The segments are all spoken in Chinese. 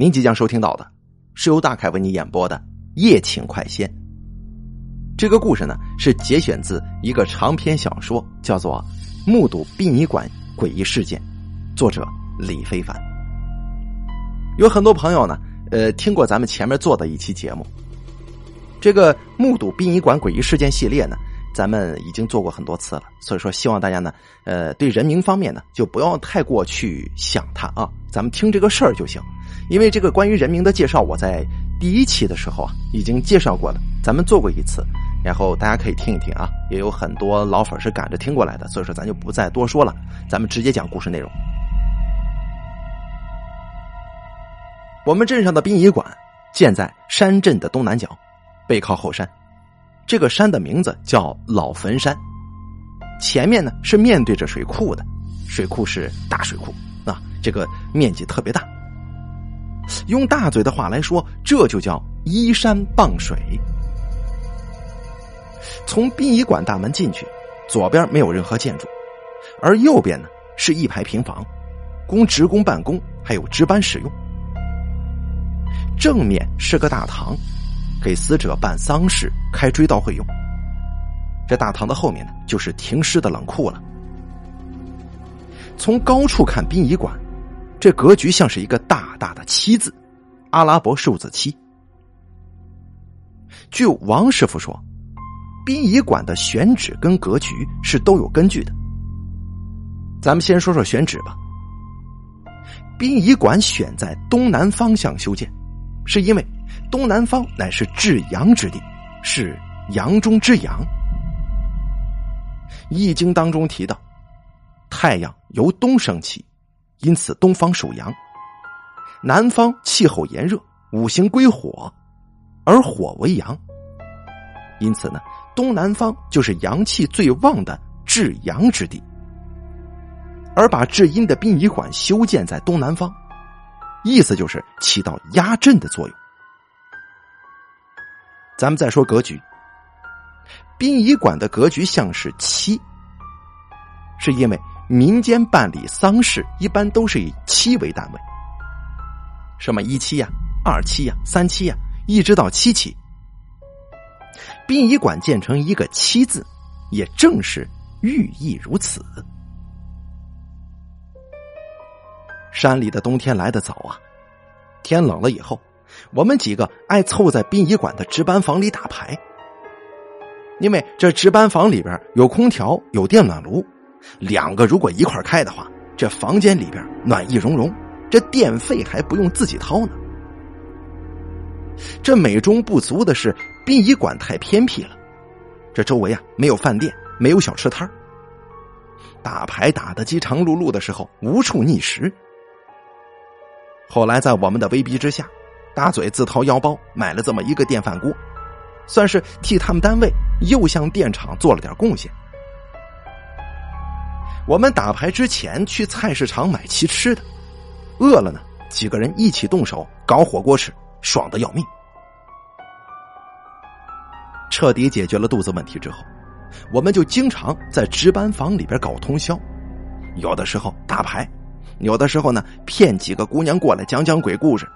您即将收听到的是由大凯为你演播的《夜请快仙》。这个故事呢是节选自一个长篇小说，叫做《目睹殡仪馆诡异事件》，作者李非凡。有很多朋友呢，呃，听过咱们前面做的一期节目，这个《目睹殡仪馆诡异事件》系列呢。咱们已经做过很多次了，所以说希望大家呢，呃，对人名方面呢，就不要太过去想它啊，咱们听这个事儿就行。因为这个关于人名的介绍，我在第一期的时候啊，已经介绍过了，咱们做过一次，然后大家可以听一听啊，也有很多老粉是赶着听过来的，所以说咱就不再多说了，咱们直接讲故事内容。我们镇上的殡仪馆建在山镇的东南角，背靠后山。这个山的名字叫老坟山，前面呢是面对着水库的，水库是大水库啊，这个面积特别大。用大嘴的话来说，这就叫依山傍水。从殡仪馆大门进去，左边没有任何建筑，而右边呢是一排平房，供职工办公还有值班使用。正面是个大堂。给死者办丧事、开追悼会用。这大堂的后面呢，就是停尸的冷库了。从高处看殡仪馆，这格局像是一个大大的七字，阿拉伯数字七。据王师傅说，殡仪馆的选址跟格局是都有根据的。咱们先说说选址吧。殡仪馆选在东南方向修建，是因为。东南方乃是至阳之地，是阳中之阳。《易经》当中提到，太阳由东升起，因此东方属阳。南方气候炎热，五行归火，而火为阳，因此呢，东南方就是阳气最旺的至阳之地。而把至阴的殡仪馆修建在东南方，意思就是起到压阵的作用。咱们再说格局，殡仪馆的格局像是七，是因为民间办理丧事一般都是以七为单位，什么一期呀、二期呀、三期呀，一直到七期。殡仪馆建成一个七字，也正是寓意如此。山里的冬天来得早啊，天冷了以后。我们几个爱凑在殡仪馆的值班房里打牌，因为这值班房里边有空调、有电暖炉，两个如果一块开的话，这房间里边暖意融融，这电费还不用自己掏呢。这美中不足的是，殡仪馆太偏僻了，这周围啊没有饭店，没有小吃摊打牌打的饥肠辘辘的时候，无处觅食。后来在我们的威逼之下。大嘴自掏腰包买了这么一个电饭锅，算是替他们单位又向电厂做了点贡献。我们打牌之前去菜市场买齐吃的，饿了呢，几个人一起动手搞火锅吃，爽的要命。彻底解决了肚子问题之后，我们就经常在值班房里边搞通宵，有的时候打牌，有的时候呢骗几个姑娘过来讲讲鬼故事。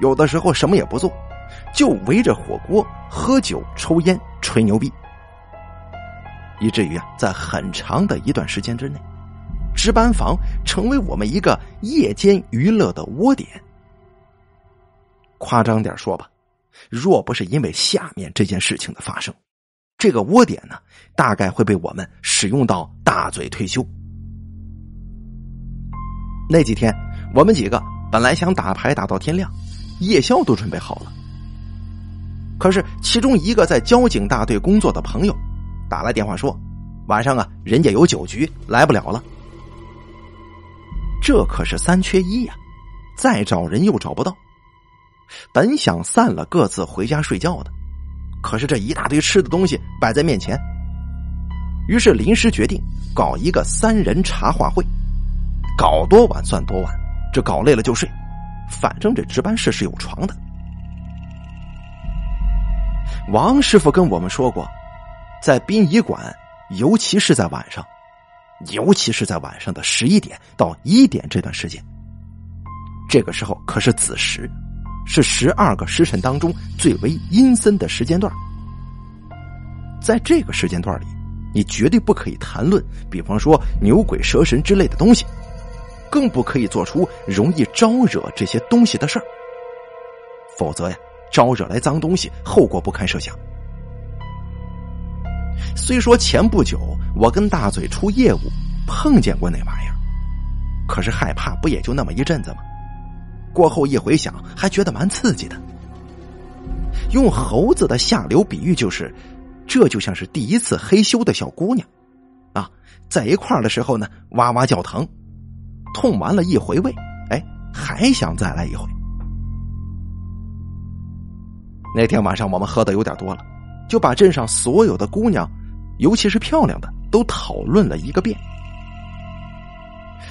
有的时候什么也不做，就围着火锅喝酒、抽烟、吹牛逼，以至于啊，在很长的一段时间之内，值班房成为我们一个夜间娱乐的窝点。夸张点说吧，若不是因为下面这件事情的发生，这个窝点呢，大概会被我们使用到大嘴退休。那几天，我们几个本来想打牌打到天亮。夜宵都准备好了，可是其中一个在交警大队工作的朋友打来电话说，晚上啊人家有酒局来不了了。这可是三缺一呀，再找人又找不到。本想散了各自回家睡觉的，可是这一大堆吃的东西摆在面前，于是临时决定搞一个三人茶话会，搞多晚算多晚，这搞累了就睡。反正这值班室是有床的。王师傅跟我们说过，在殡仪馆，尤其是在晚上，尤其是在晚上的十一点到一点这段时间，这个时候可是子时，是十二个时辰当中最为阴森的时间段。在这个时间段里，你绝对不可以谈论，比方说牛鬼蛇神之类的东西，更不可以做出容易招惹这些东西的事儿。否则呀，招惹来脏东西，后果不堪设想。虽说前不久我跟大嘴出业务碰见过那玩意儿，可是害怕不也就那么一阵子吗？过后一回想，还觉得蛮刺激的。用猴子的下流比喻就是，这就像是第一次嘿咻的小姑娘，啊，在一块儿的时候呢，哇哇叫疼，痛完了一回味，哎，还想再来一回。那天晚上我们喝的有点多了，就把镇上所有的姑娘。尤其是漂亮的，都讨论了一个遍。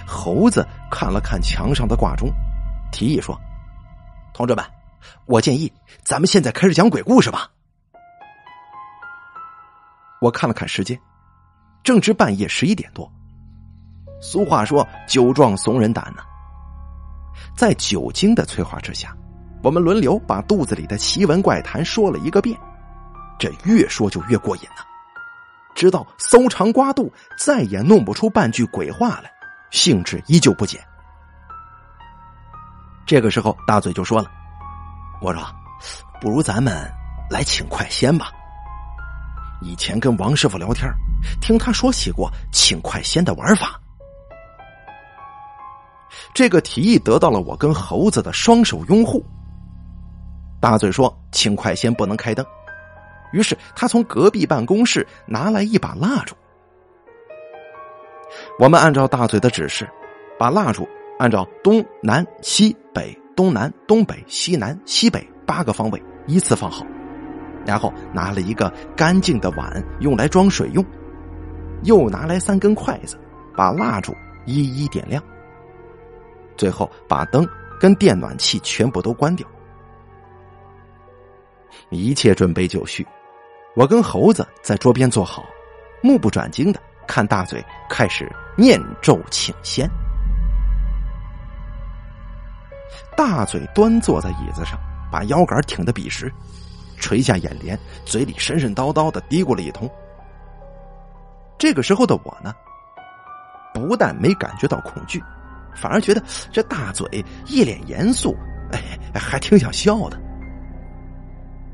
猴子看了看墙上的挂钟，提议说：“同志们，我建议咱们现在开始讲鬼故事吧。”我看了看时间，正值半夜十一点多。俗话说“酒壮怂人胆”呢，在酒精的催化之下，我们轮流把肚子里的奇闻怪谈说了一个遍，这越说就越过瘾了。直到搜肠刮肚，再也弄不出半句鬼话来，兴致依旧不减。这个时候，大嘴就说了：“我说，不如咱们来请快仙吧。以前跟王师傅聊天，听他说起过请快仙的玩法。这个提议得到了我跟猴子的双手拥护。大嘴说，请快仙不能开灯。”于是他从隔壁办公室拿来一把蜡烛，我们按照大嘴的指示，把蜡烛按照东南西北、东南东北、西南西北八个方位依次放好，然后拿了一个干净的碗用来装水用，又拿来三根筷子，把蜡烛一一点亮，最后把灯跟电暖气全部都关掉，一切准备就绪。我跟猴子在桌边坐好，目不转睛的看大嘴开始念咒请仙。大嘴端坐在椅子上，把腰杆挺得笔直，垂下眼帘，嘴里神神叨叨的嘀咕了一通。这个时候的我呢，不但没感觉到恐惧，反而觉得这大嘴一脸严肃，哎，还挺想笑的。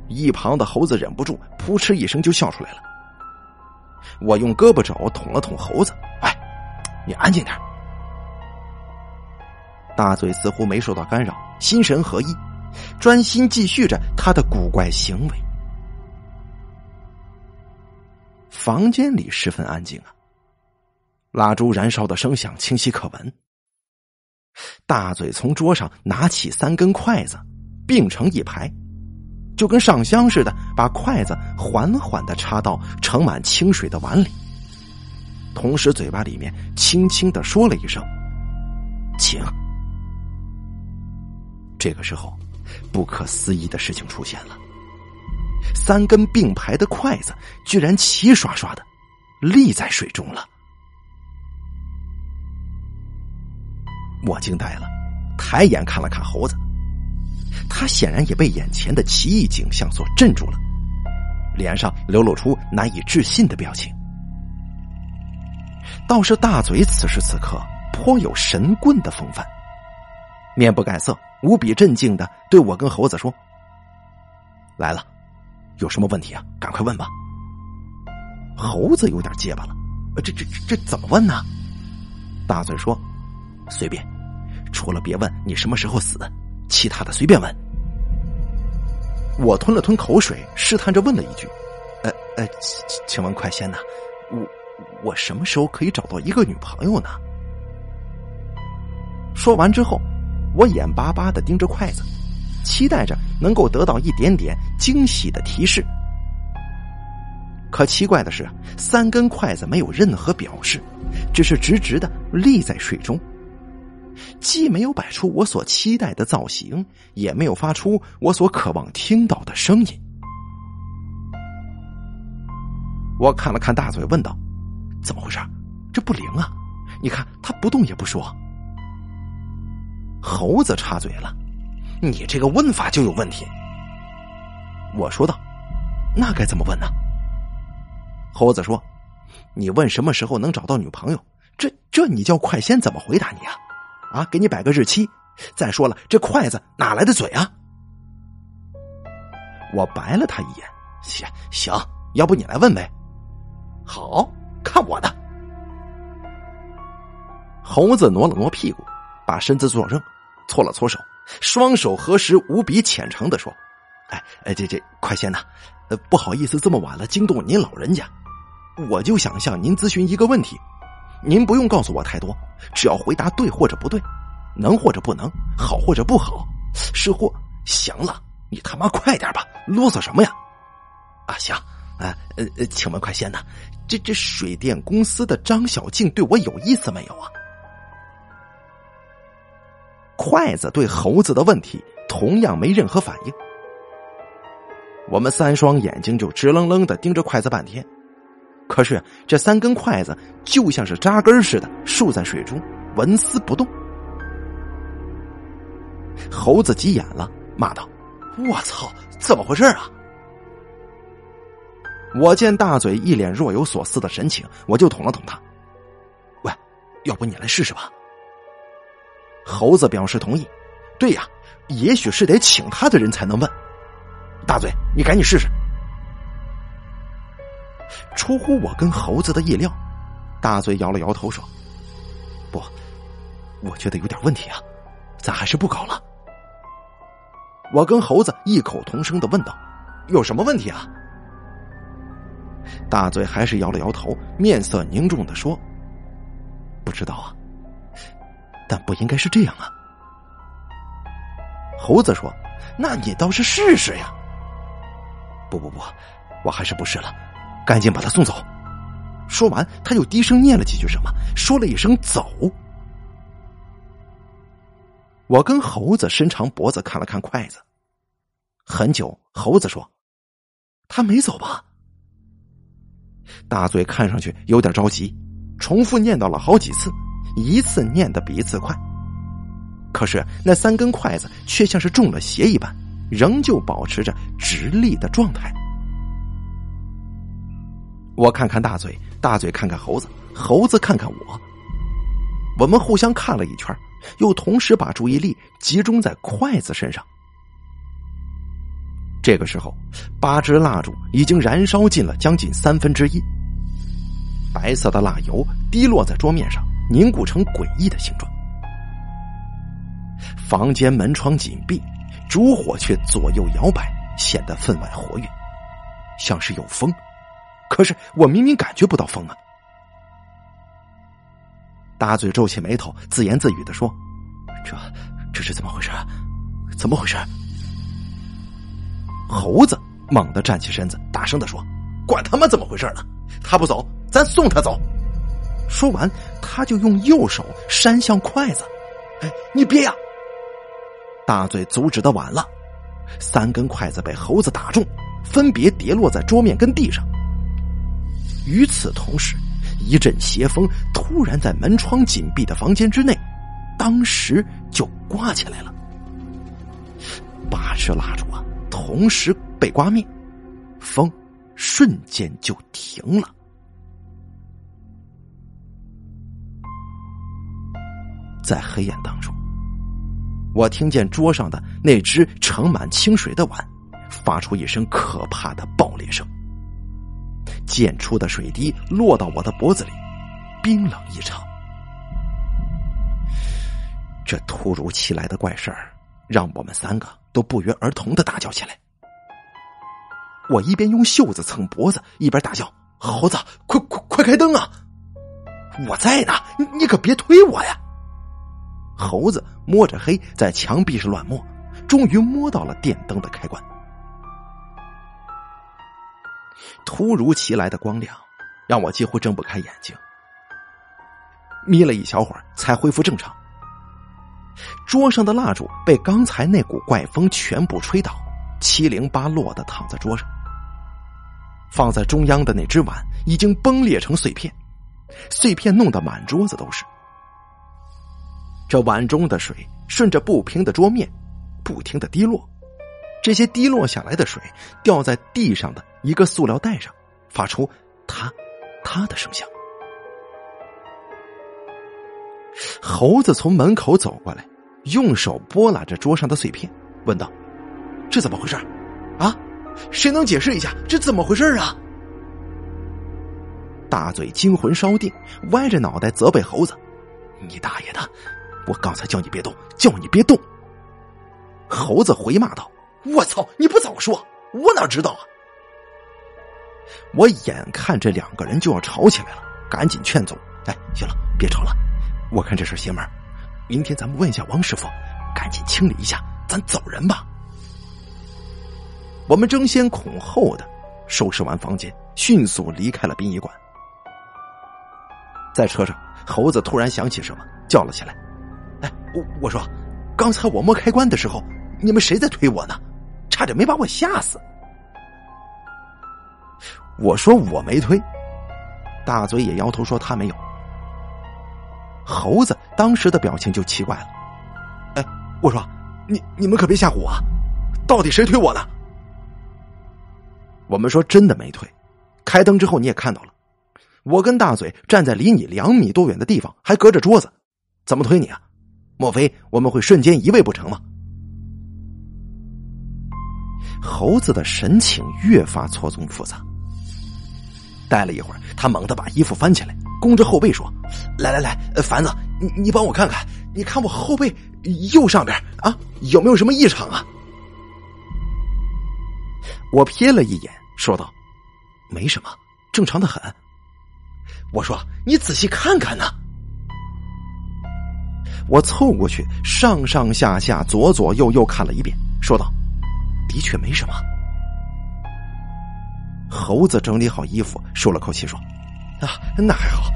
一旁的猴子忍不住扑哧一声就笑出来了。我用胳膊肘捅了捅猴子：“哎，你安静点。”大嘴似乎没受到干扰，心神合一，专心继续着他的古怪行为。房间里十分安静啊，蜡烛燃烧的声响清晰可闻。大嘴从桌上拿起三根筷子，并成一排。就跟上香似的，把筷子缓缓的插到盛满清水的碗里，同时嘴巴里面轻轻的说了一声“请”。这个时候，不可思议的事情出现了：三根并排的筷子居然齐刷刷的立在水中了。我惊呆了，抬眼看了看猴子。他显然也被眼前的奇异景象所镇住了，脸上流露出难以置信的表情。倒是大嘴此时此刻颇有神棍的风范，面不改色，无比镇静的对我跟猴子说：“来了，有什么问题啊？赶快问吧。”猴子有点结巴了：“这这这怎么问呢？”大嘴说：“随便，除了别问你什么时候死。”其他的随便问。我吞了吞口水，试探着问了一句：“呃呃，请问快仙呐，我我什么时候可以找到一个女朋友呢？”说完之后，我眼巴巴的盯着筷子，期待着能够得到一点点惊喜的提示。可奇怪的是，三根筷子没有任何表示，只是直直的立在水中。既没有摆出我所期待的造型，也没有发出我所渴望听到的声音。我看了看大嘴，问道：“怎么回事？这不灵啊！你看他不动也不说。”猴子插嘴了：“你这个问法就有问题。”我说道：“那该怎么问呢？”猴子说：“你问什么时候能找到女朋友？这这你叫快仙怎么回答你啊？啊，给你摆个日期。再说了，这筷子哪来的嘴啊？”我白了他一眼：“行行，要不你来问呗。”好看我的。猴子挪了挪屁股，把身子坐正，搓了搓手，双手合十，无比虔诚的说：“哎哎，这这快仙呐，不好意思，这么晚了惊动您老人家，我就想向您咨询一个问题，您不用告诉我太多，只要回答对或者不对，能或者不能，好或者不好，是或行了，你他妈快点吧，啰嗦什么呀？啊，行。”啊，呃呃，请问快先呐，这这水电公司的张小静对我有意思没有啊？筷子对猴子的问题同样没任何反应。我们三双眼睛就直愣愣的盯着筷子半天，可是这三根筷子就像是扎根似的竖在水中，纹丝不动。猴子急眼了，骂道：“我操，怎么回事啊？”我见大嘴一脸若有所思的神情，我就捅了捅他。喂，要不你来试试吧？猴子表示同意。对呀，也许是得请他的人才能问。大嘴，你赶紧试试。出乎我跟猴子的意料，大嘴摇了摇头说：“不，我觉得有点问题啊，咱还是不搞了。”我跟猴子异口同声的问道：“有什么问题啊？”大嘴还是摇了摇头，面色凝重的说：“不知道啊，但不应该是这样啊。”猴子说：“那你倒是试试呀！”“不不不，我还是不试了，赶紧把他送走。”说完，他又低声念了几句什么，说了一声“走”。我跟猴子伸长脖子看了看筷子，很久，猴子说：“他没走吧？”大嘴看上去有点着急，重复念叨了好几次，一次念的比一次快。可是那三根筷子却像是中了邪一般，仍旧保持着直立的状态。我看看大嘴，大嘴看看猴子，猴子看看我。我们互相看了一圈，又同时把注意力集中在筷子身上。这个时候，八支蜡烛已经燃烧尽了将近三分之一。白色的蜡油滴落在桌面上，凝固成诡异的形状。房间门窗紧闭，烛火却左右摇摆，显得分外活跃，像是有风。可是我明明感觉不到风啊！大嘴皱起眉头，自言自语的说：“这这是怎么回事？怎么回事？”猴子猛地站起身子，大声的说：“管他妈怎么回事呢？他不走，咱送他走。”说完，他就用右手扇向筷子。“哎，你别呀！”大嘴阻止的晚了，三根筷子被猴子打中，分别跌落在桌面跟地上。与此同时，一阵邪风突然在门窗紧闭的房间之内，当时就刮起来了。八支蜡烛啊！同时被刮灭，风瞬间就停了。在黑暗当中，我听见桌上的那只盛满清水的碗发出一声可怕的，溅出的水滴落到我的脖子里，冰冷异常。这突如其来的怪事儿，让我们三个。都不约而同的大叫起来。我一边用袖子蹭脖子，一边大叫：“猴子，快快快开灯啊！我在呢，你可别推我呀！”猴子摸着黑在墙壁上乱摸，终于摸到了电灯的开关。突如其来的光亮让我几乎睁不开眼睛，眯了一小会儿才恢复正常。桌上的蜡烛被刚才那股怪风全部吹倒，七零八落的躺在桌上。放在中央的那只碗已经崩裂成碎片，碎片弄得满桌子都是。这碗中的水顺着不平的桌面不停的滴落，这些滴落下来的水掉在地上的一个塑料袋上，发出“嗒嗒”的声响。猴子从门口走过来，用手拨拉着桌上的碎片，问道：“这怎么回事？啊，谁能解释一下这怎么回事啊？”大嘴惊魂稍定，歪着脑袋责备猴子：“你大爷的！我刚才叫你别动，叫你别动。”猴子回骂道：“我操！你不早说，我哪知道啊！”我眼看这两个人就要吵起来了，赶紧劝阻：“哎，行了，别吵了。我看这事邪门，明天咱们问一下王师傅，赶紧清理一下，咱走人吧。”我们争先恐后的收拾完房间，迅速离开了殡仪馆。在车上，猴子突然想起什么，叫了起来：“哎，我我说，刚才我摸开关的时候，你们谁在推我呢？差点没把我吓死。”我说我没推，大嘴也摇头说他没有。猴子当时的表情就奇怪了：“哎，我说你你们可别吓唬我，到底谁推我呢？”我们说真的没推，开灯之后你也看到了。我跟大嘴站在离你两米多远的地方，还隔着桌子，怎么推你啊？莫非我们会瞬间移位不成吗？猴子的神情越发错综复杂。待了一会儿，他猛地把衣服翻起来，弓着后背说：“来来来，凡子，你你帮我看看，你看我后背右上边啊，有没有什么异常啊？”我瞥了一眼，说道：“没什么，正常的很。”我说：“你仔细看看呢。”我凑过去，上上下下、左左右右看了一遍，说道：“的确没什么。”猴子整理好衣服，舒了口气说：“啊，那还好。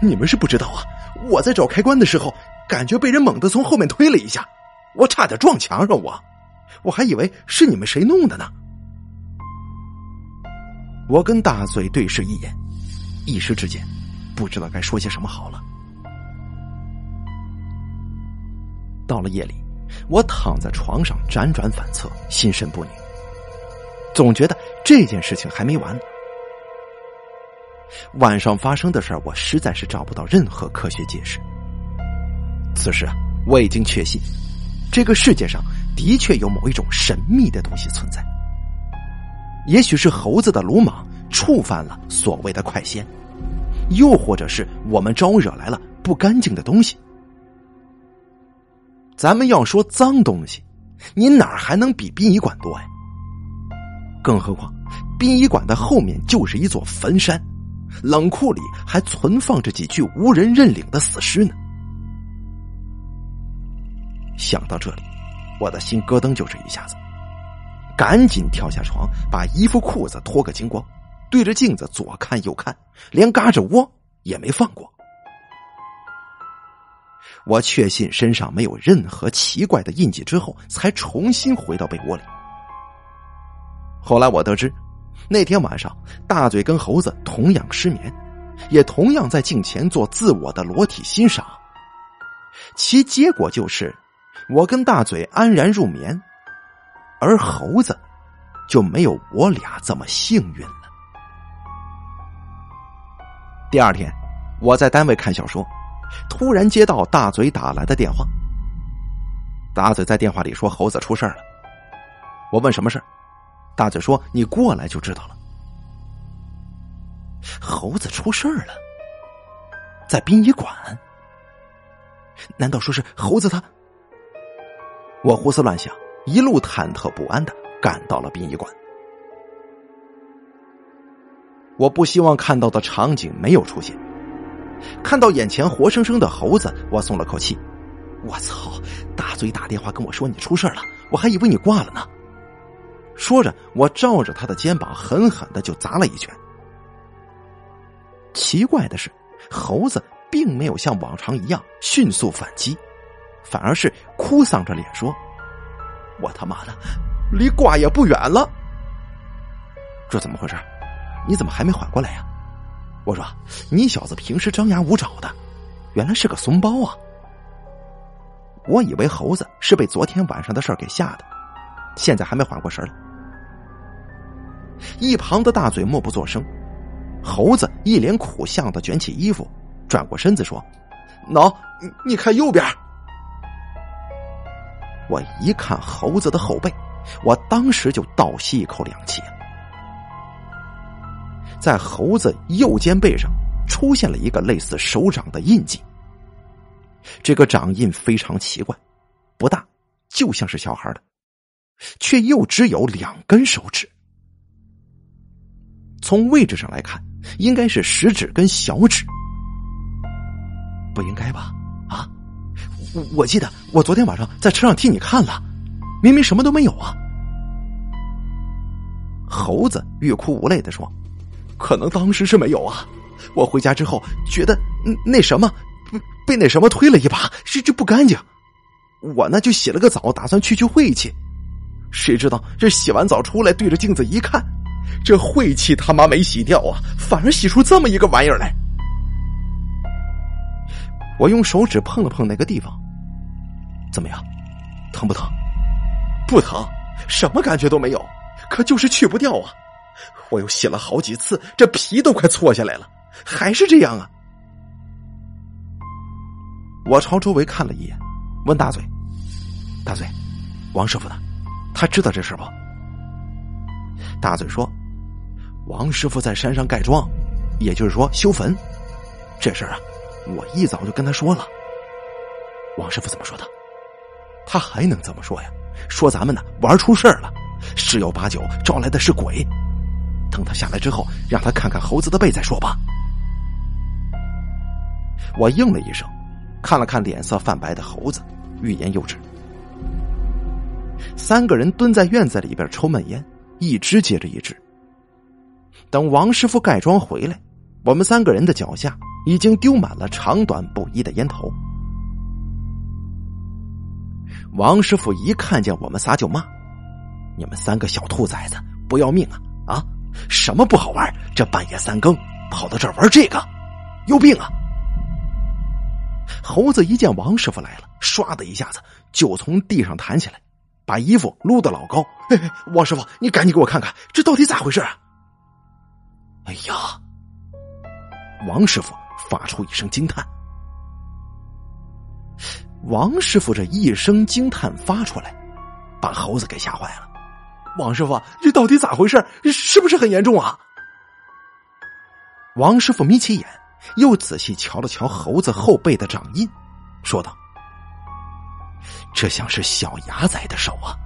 你们是不知道啊，我在找开关的时候，感觉被人猛地从后面推了一下，我差点撞墙上，我我还以为是你们谁弄的呢。”我跟大嘴对视一眼，一时之间。不知道该说些什么好了。到了夜里，我躺在床上辗转反侧，心神不宁，总觉得这件事情还没完。晚上发生的事儿，我实在是找不到任何科学解释。此时啊，我已经确信，这个世界上的确有某一种神秘的东西存在。也许是猴子的鲁莽触犯了所谓的快仙。又或者是我们招惹来了不干净的东西。咱们要说脏东西，你哪还能比殡仪馆多呀？更何况，殡仪馆的后面就是一座坟山，冷库里还存放着几具无人认领的死尸呢。想到这里，我的心咯噔就是一下子，赶紧跳下床，把衣服裤子脱个精光。对着镜子左看右看，连嘎吱窝也没放过。我确信身上没有任何奇怪的印记之后，才重新回到被窝里。后来我得知，那天晚上大嘴跟猴子同样失眠，也同样在镜前做自我的裸体欣赏。其结果就是，我跟大嘴安然入眠，而猴子就没有我俩这么幸运了。第二天，我在单位看小说，突然接到大嘴打来的电话。大嘴在电话里说：“猴子出事了。”我问什么事大嘴说：“你过来就知道了。”猴子出事了，在殡仪馆？难道说是猴子他？我胡思乱想，一路忐忑不安的赶到了殡仪馆。我不希望看到的场景没有出现，看到眼前活生生的猴子，我松了口气。我操！大嘴打电话跟我说你出事了，我还以为你挂了呢。说着，我照着他的肩膀狠狠的就砸了一拳。奇怪的是，猴子并没有像往常一样迅速反击，反而是哭丧着脸说：“我他妈的，离挂也不远了。”这怎么回事？你怎么还没缓过来呀？我说，你小子平时张牙舞爪的，原来是个怂包啊！我以为猴子是被昨天晚上的事儿给吓的，现在还没缓过神来。一旁的大嘴默不作声，猴子一脸苦相的卷起衣服，转过身子说：“喏，你你看右边。”我一看猴子的后背，我当时就倒吸一口凉气。在猴子右肩背上出现了一个类似手掌的印记。这个掌印非常奇怪，不大，就像是小孩的，却又只有两根手指。从位置上来看，应该是食指跟小指。不应该吧？啊，我记得我昨天晚上在车上替你看了，明明什么都没有啊！猴子欲哭无泪的说：“可能当时是没有啊，我回家之后觉得那什么。”被那什么推了一把，是这不干净。我呢就洗了个澡，打算去去晦气。谁知道这洗完澡出来，对着镜子一看，这晦气他妈没洗掉啊，反而洗出这么一个玩意儿来。我用手指碰了碰那个地方，怎么样？疼不疼？不疼，什么感觉都没有。可就是去不掉啊！我又洗了好几次，这皮都快搓下来了，还是这样啊。我朝周围看了一眼，问大嘴：“大嘴，王师傅呢？他知道这事不？”大嘴说：“王师傅在山上盖庄，也就是说修坟。这事儿啊，我一早就跟他说了。王师傅怎么说的？他还能怎么说呀？说咱们呢玩出事儿了，十有八九招来的是鬼。等他下来之后，让他看看猴子的背再说吧。”我应了一声。看了看脸色泛白的猴子，欲言又止。三个人蹲在院子里边抽闷烟，一支接着一支。等王师傅盖庄回来，我们三个人的脚下已经丢满了长短不一的烟头。王师傅一看见我们仨就骂：“你们三个小兔崽子，不要命啊！啊，什么不好玩？这半夜三更跑到这儿玩这个，有病啊！”猴子一见王师傅来了，唰的一下子就从地上弹起来，把衣服撸得老高。王师傅，你赶紧给我看看，这到底咋回事啊？哎呀！王师傅发出一声惊叹。王师傅这一声惊叹发出来，把猴子给吓坏了。王师傅，这到底咋回事？是不是很严重啊？王师傅眯起眼。又仔细瞧了瞧猴子后背的掌印，说道：“这像是小牙仔的手啊，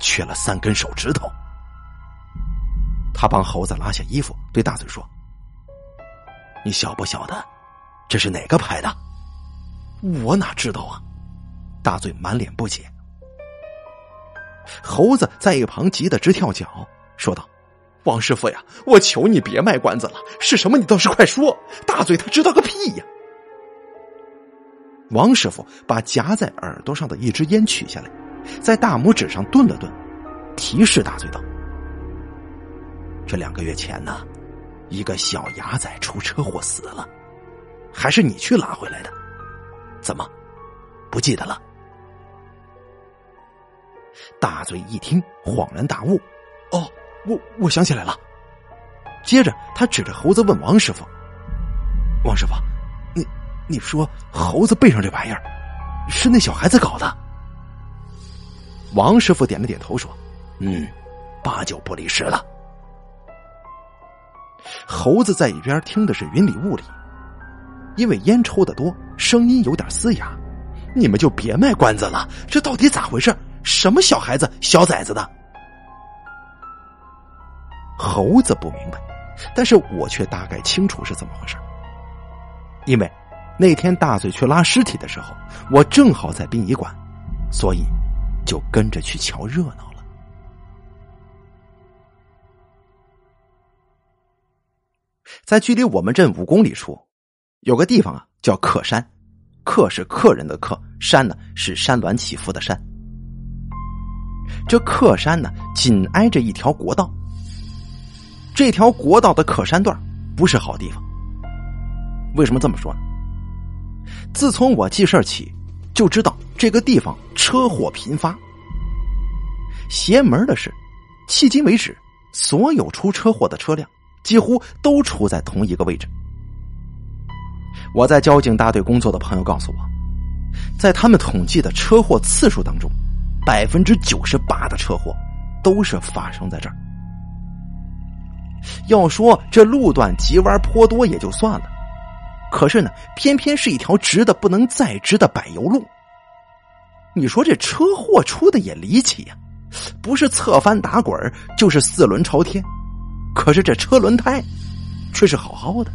缺了三根手指头。”他帮猴子拉下衣服，对大嘴说：“你晓不晓得这是哪个牌的？”我哪知道啊！大嘴满脸不解。猴子在一旁急得直跳脚，说道。王师傅呀，我求你别卖关子了，是什么你倒是快说！大嘴他知道个屁呀！王师傅把夹在耳朵上的一支烟取下来，在大拇指上顿了顿，提示大嘴道：“这两个月前呢，一个小牙仔出车祸死了，还是你去拉回来的？怎么不记得了？”大嘴一听，恍然大悟：“哦。”我我想起来了，接着他指着猴子问王师傅：“王师傅，你你说猴子背上这玩意儿是那小孩子搞的？”王师傅点了点头说：“嗯，八九不离十了。”猴子在一边听的是云里雾里，因为烟抽的多，声音有点嘶哑。你们就别卖关子了，这到底咋回事？什么小孩子、小崽子的？猴子不明白，但是我却大概清楚是怎么回事。因为那天大嘴去拉尸体的时候，我正好在殡仪馆，所以就跟着去瞧热闹了。在距离我们镇五公里处，有个地方啊，叫客山。客是客人的客，山呢是山峦起伏的山。这客山呢，紧挨着一条国道。这条国道的可山段不是好地方。为什么这么说呢？自从我记事起，就知道这个地方车祸频发。邪门的是，迄今为止，所有出车祸的车辆几乎都出在同一个位置。我在交警大队工作的朋友告诉我，在他们统计的车祸次数当中，百分之九十八的车祸都是发生在这儿。要说这路段急弯颇多也就算了，可是呢，偏偏是一条直的不能再直的柏油路。你说这车祸出的也离奇呀！不是侧翻打滚就是四轮朝天，可是这车轮胎却是好好的，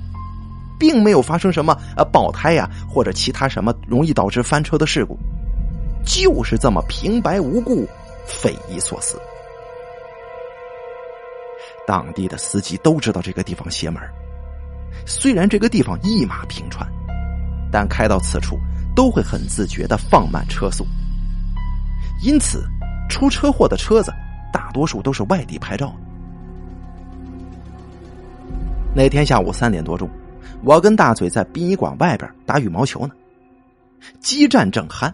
并没有发生什么啊爆胎呀或者其他什么容易导致翻车的事故，就是这么平白无故，匪夷所思。当地的司机都知道这个地方邪门，虽然这个地方一马平川，但开到此处都会很自觉的放慢车速，因此。出车祸的车子，大多数都是外地牌照。那天下午三点多钟，我跟大嘴在殡仪馆外边打羽毛球呢，激战正酣，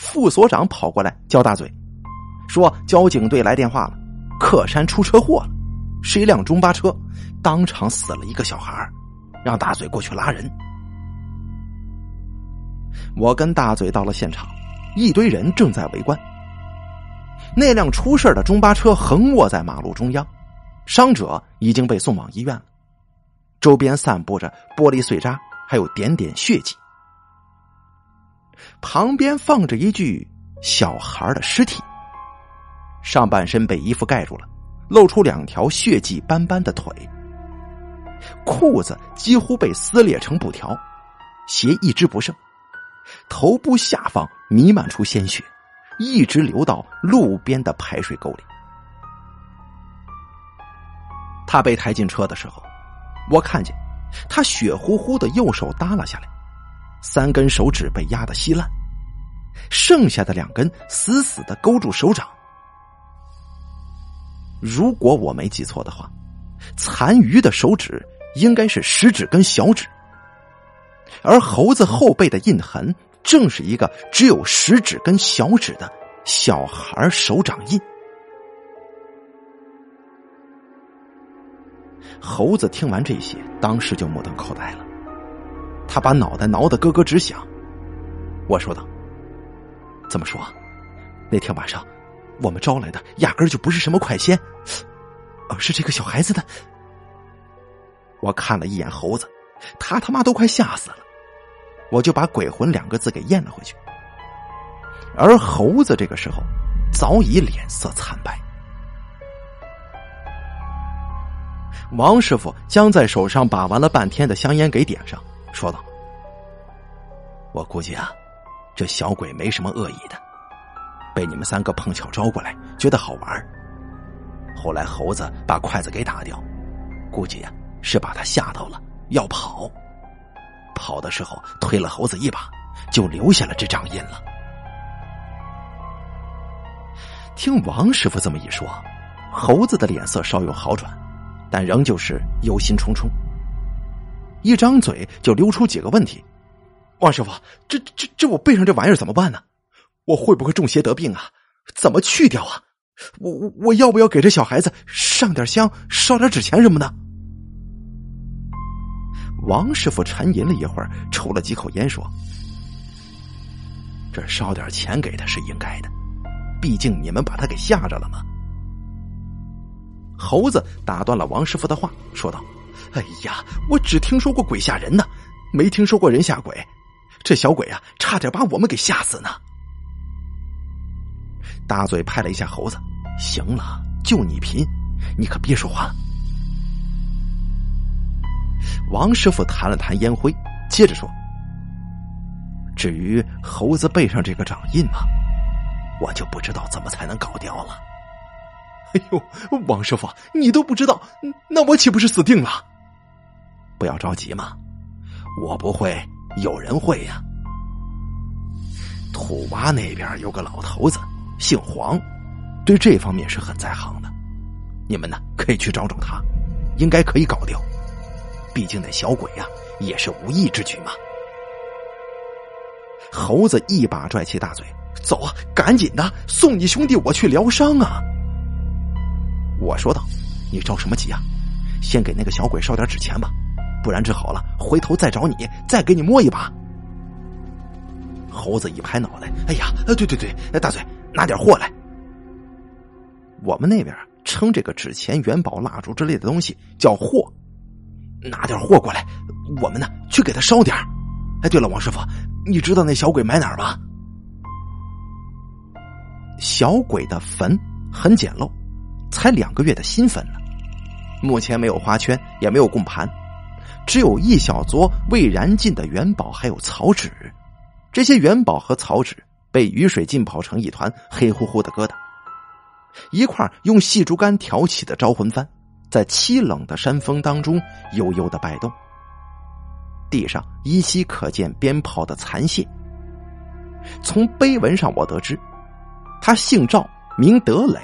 副所长跑过来叫大嘴，说交警队来电话了，克山出车祸了，是一辆中巴车，当场死了一个小孩，让大嘴过去拉人。我跟大嘴到了现场，一堆人正在围观。那辆出事的中巴车横卧在马路中央，伤者已经被送往医院了。周边散布着玻璃碎渣，还有点点血迹。旁边放着一具小孩的尸体，上半身被衣服盖住了，露出两条血迹斑斑的腿。裤子几乎被撕裂成布条，鞋一只不剩，头部下方弥漫出鲜血。一直流到路边的排水沟里。他被抬进车的时候，我看见他血乎乎的右手耷拉下来，三根手指被压得稀烂，剩下的两根死死的勾住手掌。如果我没记错的话，残余的手指应该是食指跟小指，而猴子后背的印痕。正是一个只有食指跟小指的小孩手掌印。猴子听完这些，当时就目瞪口呆了，他把脑袋挠得咯咯直响。我说道：“怎么说？那天晚上我们招来的压根就不是什么快仙，而是这个小孩子的。”我看了一眼猴子，他他妈都快吓死了。我就把“鬼魂”两个字给咽了回去，而猴子这个时候早已脸色惨白。王师傅将在手上把玩了半天的香烟给点上，说道：“我估计啊，这小鬼没什么恶意的，被你们三个碰巧招过来，觉得好玩。后来猴子把筷子给打掉，估计呀是把他吓到了，要跑。”跑的时候推了猴子一把，就留下了这掌印了。听王师傅这么一说，猴子的脸色稍有好转，但仍旧是忧心忡忡。一张嘴就溜出几个问题：“王师傅，这这这我背上这玩意儿怎么办呢？我会不会中邪得病啊？怎么去掉啊？我我我要不要给这小孩子上点香、烧点纸钱什么的？”王师傅沉吟了一会儿，抽了几口烟，说：“这烧点钱给他是应该的，毕竟你们把他给吓着了嘛。”猴子打断了王师傅的话，说道：“哎呀，我只听说过鬼吓人呢，没听说过人吓鬼。这小鬼啊，差点把我们给吓死呢。”大嘴拍了一下猴子：“行了，就你贫，你可别说话了。”王师傅弹了弹烟灰，接着说：“至于猴子背上这个掌印嘛，我就不知道怎么才能搞掉了。”哎呦，王师傅，你都不知道，那我岂不是死定了？不要着急嘛，我不会，有人会呀。土洼那边有个老头子，姓黄，对这方面是很在行的。你们呢，可以去找找他，应该可以搞掉。毕竟那小鬼呀，也是无意之举嘛。猴子一把拽起大嘴，走啊，赶紧的，送你兄弟我去疗伤啊！我说道：“你着什么急啊？先给那个小鬼烧点纸钱吧，不然治好了，回头再找你，再给你摸一把。”猴子一拍脑袋：“哎呀，对对对，大嘴，拿点货来。我们那边称这个纸钱、元宝、蜡烛之类的东西叫货，拿点货过来，我们呢去给他烧点哎，对了，王师傅，你知道那小鬼埋哪儿吗？小鬼的坟很简陋。才两个月的新坟呢，目前没有花圈，也没有供盘，只有一小撮未燃尽的元宝，还有草纸。这些元宝和草纸被雨水浸泡成一团黑乎乎的疙瘩。一块用细竹竿挑起的招魂幡，在凄冷的山峰当中悠悠的摆动。地上依稀可见鞭炮的残屑。从碑文上我得知，他姓赵，名德磊。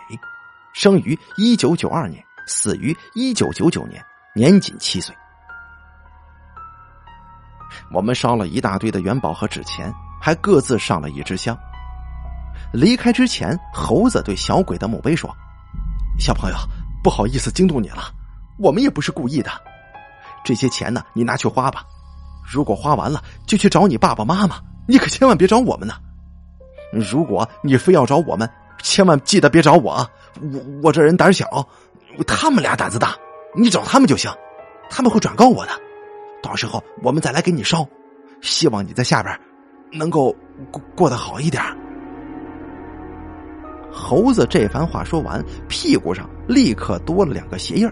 生于一九九二年，死于一九九九年，年仅七岁。我们烧了一大堆的元宝和纸钱，还各自上了一支香。离开之前，猴子对小鬼的墓碑说：“小朋友，不好意思惊动你了，我们也不是故意的。这些钱呢，你拿去花吧。如果花完了，就去找你爸爸妈妈，你可千万别找我们呢。如果你非要找我们，千万记得别找我。”我我这人胆小，他们俩胆子大，你找他们就行，他们会转告我的，到时候我们再来给你烧，希望你在下边能够过过得好一点。猴子这番话说完，屁股上立刻多了两个鞋印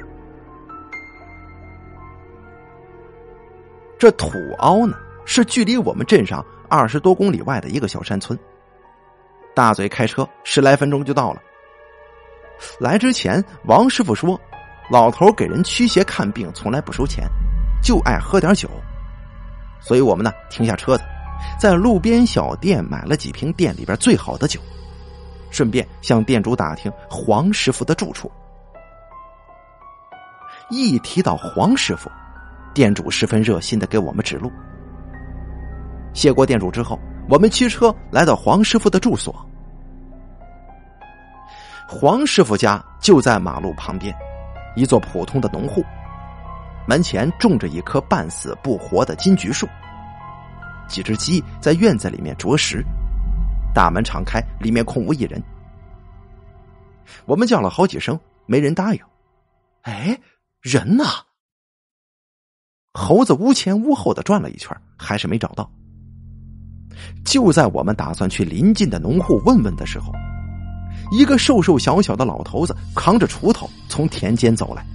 这土凹呢，是距离我们镇上二十多公里外的一个小山村。大嘴开车十来分钟就到了。来之前，王师傅说：“老头给人驱邪看病从来不收钱，就爱喝点酒。”所以我们呢停下车子，在路边小店买了几瓶店里边最好的酒，顺便向店主打听黄师傅的住处。一提到黄师傅，店主十分热心的给我们指路。谢过店主之后，我们驱车来到黄师傅的住所。黄师傅家就在马路旁边，一座普通的农户，门前种着一棵半死不活的金桔树，几只鸡在院子里面啄食，大门敞开，里面空无一人。我们叫了好几声，没人答应。哎，人呢？猴子屋前屋后的转了一圈，还是没找到。就在我们打算去临近的农户问问的时候。一个瘦瘦小小的老头子扛着锄头从田间走来，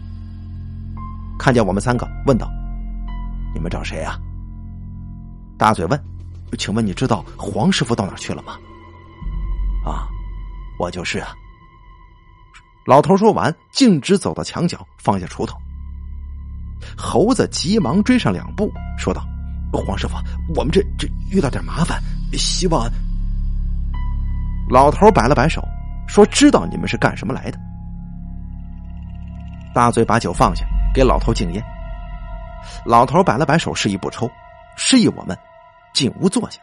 看见我们三个，问道：“你们找谁啊？”大嘴问：“请问你知道黄师傅到哪去了吗？”“啊，我就是啊。”老头说完，径直走到墙角，放下锄头。猴子急忙追上两步，说道：“黄师傅，我们这这遇到点麻烦，希望……”老头摆了摆手。说知道你们是干什么来的。大嘴把酒放下，给老头敬烟。老头摆了摆手，示意不抽，示意我们进屋坐下。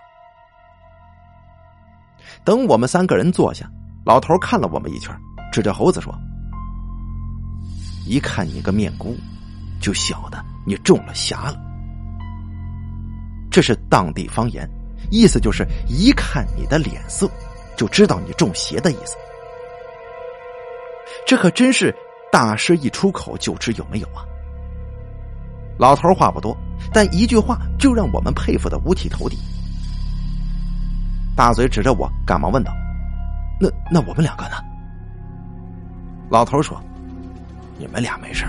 等我们三个人坐下，老头看了我们一圈，指着猴子说：“一看你个面姑，就晓得你中了邪了。”这是当地方言，意思就是一看你的脸色，就知道你中邪的意思。这可真是大师一出口就知有没有啊！老头话不多，但一句话就让我们佩服的五体投地。大嘴指着我，赶忙问道：“那那我们两个呢？”老头说：“你们俩没事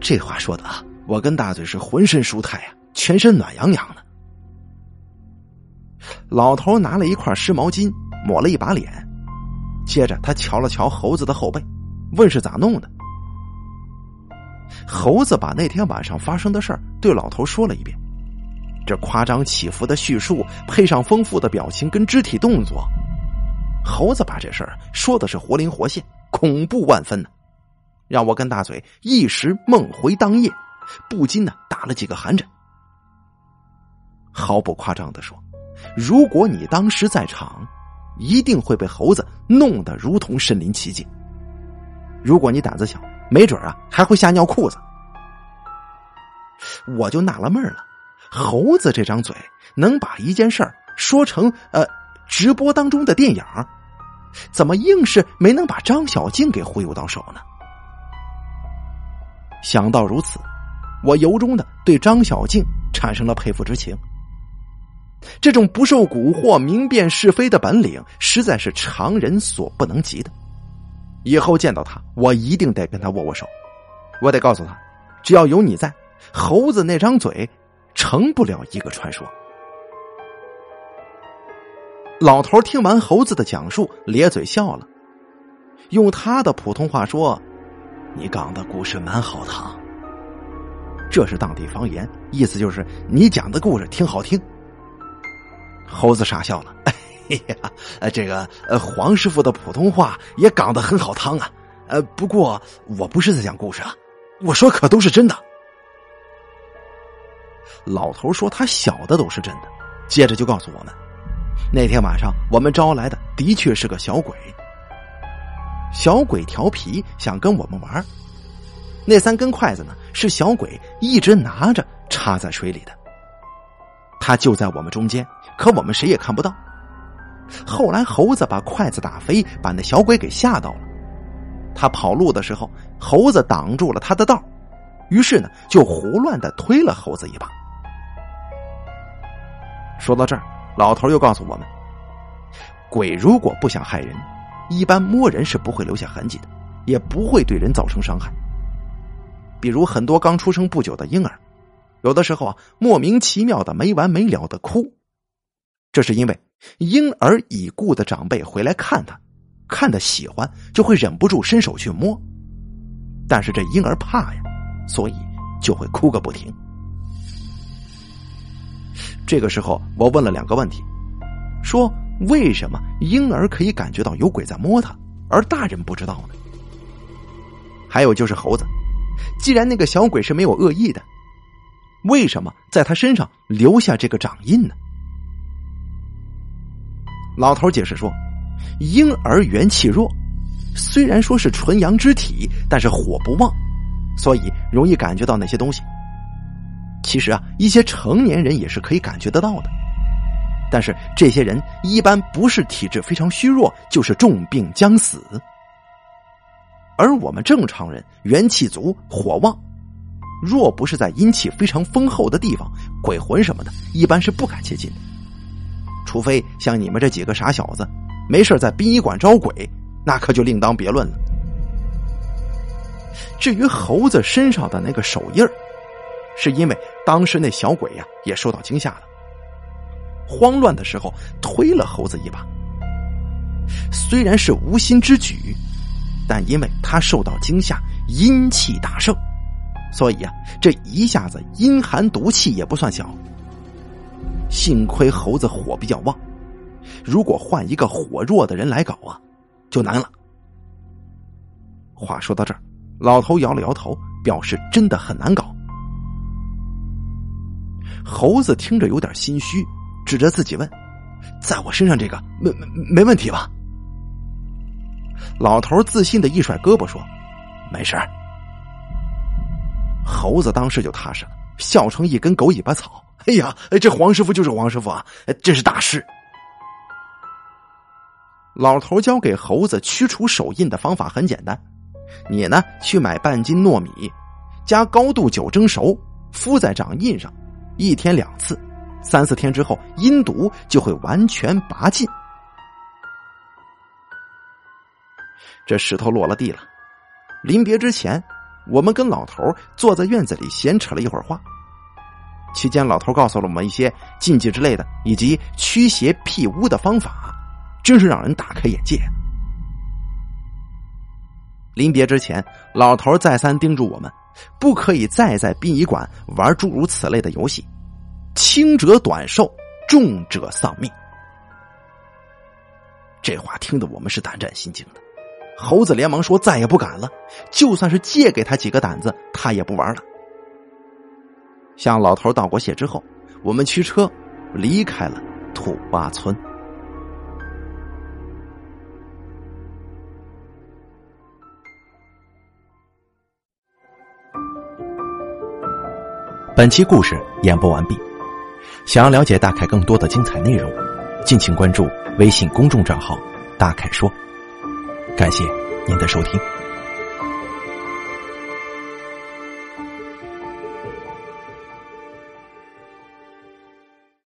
这话说的啊，我跟大嘴是浑身舒泰呀，全身暖洋洋的。老头拿了一块湿毛巾抹了一把脸。接着，他瞧了瞧猴子的后背，问是咋弄的。猴子把那天晚上发生的事儿对老头说了一遍，这夸张起伏的叙述配上丰富的表情跟肢体动作，猴子把这事儿说的是活灵活现，恐怖万分呢，让我跟大嘴一时梦回当夜，不禁呢打了几个寒颤。毫不夸张的说，如果你当时在场，一定会被猴子弄得如同身临其境。如果你胆子小，没准啊还会吓尿裤子。我就纳了闷了，猴子这张嘴能把一件事儿说成呃直播当中的电影，怎么硬是没能把张小静给忽悠到手呢？想到如此，我由衷的对张小静产生了佩服之情。这种不受蛊惑、明辨是非的本领，实在是常人所不能及的。以后见到他，我一定得跟他握握手。我得告诉他，只要有你在，猴子那张嘴成不了一个传说。老头听完猴子的讲述，咧嘴笑了，用他的普通话说：“你讲的故事蛮好听。”这是当地方言，意思就是你讲的故事挺好听。猴子傻笑了，呀，呃，这个呃，黄师傅的普通话也讲得很好听啊，呃，不过我不是在讲故事啊，我说可都是真的。老头说他晓得都是真的，接着就告诉我们，那天晚上我们招来的的确是个小鬼，小鬼调皮想跟我们玩，那三根筷子呢是小鬼一直拿着插在水里的，他就在我们中间。可我们谁也看不到。后来猴子把筷子打飞，把那小鬼给吓到了。他跑路的时候，猴子挡住了他的道，于是呢就胡乱的推了猴子一把。说到这儿，老头又告诉我们：鬼如果不想害人，一般摸人是不会留下痕迹的，也不会对人造成伤害。比如很多刚出生不久的婴儿，有的时候啊莫名其妙的没完没了的哭。这是因为婴儿已故的长辈回来看他，看的喜欢，就会忍不住伸手去摸。但是这婴儿怕呀，所以就会哭个不停。这个时候，我问了两个问题，说为什么婴儿可以感觉到有鬼在摸他，而大人不知道呢？还有就是猴子，既然那个小鬼是没有恶意的，为什么在他身上留下这个掌印呢？老头解释说：“婴儿元气弱，虽然说是纯阳之体，但是火不旺，所以容易感觉到那些东西。其实啊，一些成年人也是可以感觉得到的，但是这些人一般不是体质非常虚弱，就是重病将死。而我们正常人元气足，火旺，若不是在阴气非常丰厚的地方，鬼魂什么的，一般是不敢接近的。”除非像你们这几个傻小子，没事在殡仪馆招鬼，那可就另当别论了。至于猴子身上的那个手印，是因为当时那小鬼呀也受到惊吓了，慌乱的时候推了猴子一把。虽然是无心之举，但因为他受到惊吓，阴气大盛，所以啊，这一下子阴寒毒气也不算小。幸亏猴子火比较旺，如果换一个火弱的人来搞啊，就难了。话说到这儿，老头摇了摇头，表示真的很难搞。猴子听着有点心虚，指着自己问：“在我身上这个没没没问题吧？”老头自信的一甩胳膊说：“没事猴子当时就踏实了，笑成一根狗尾巴草。哎呀，这黄师傅就是黄师傅啊！这是大师。老头教给猴子驱除手印的方法很简单，你呢去买半斤糯米，加高度酒蒸熟，敷在掌印上，一天两次，三四天之后，阴毒就会完全拔尽。这石头落了地了。临别之前，我们跟老头坐在院子里闲扯了一会儿话。期间，老头告诉了我们一些禁忌之类的，以及驱邪辟污的方法，真是让人大开眼界。临别之前，老头再三叮嘱我们，不可以再在殡仪馆玩诸如此类的游戏，轻者短寿，重者丧命。这话听得我们是胆战心惊的。猴子连忙说：“再也不敢了，就算是借给他几个胆子，他也不玩了。”向老头道过谢之后，我们驱车离开了土洼村。本期故事演播完毕。想要了解大凯更多的精彩内容，敬请关注微信公众账号“大凯说”。感谢您的收听。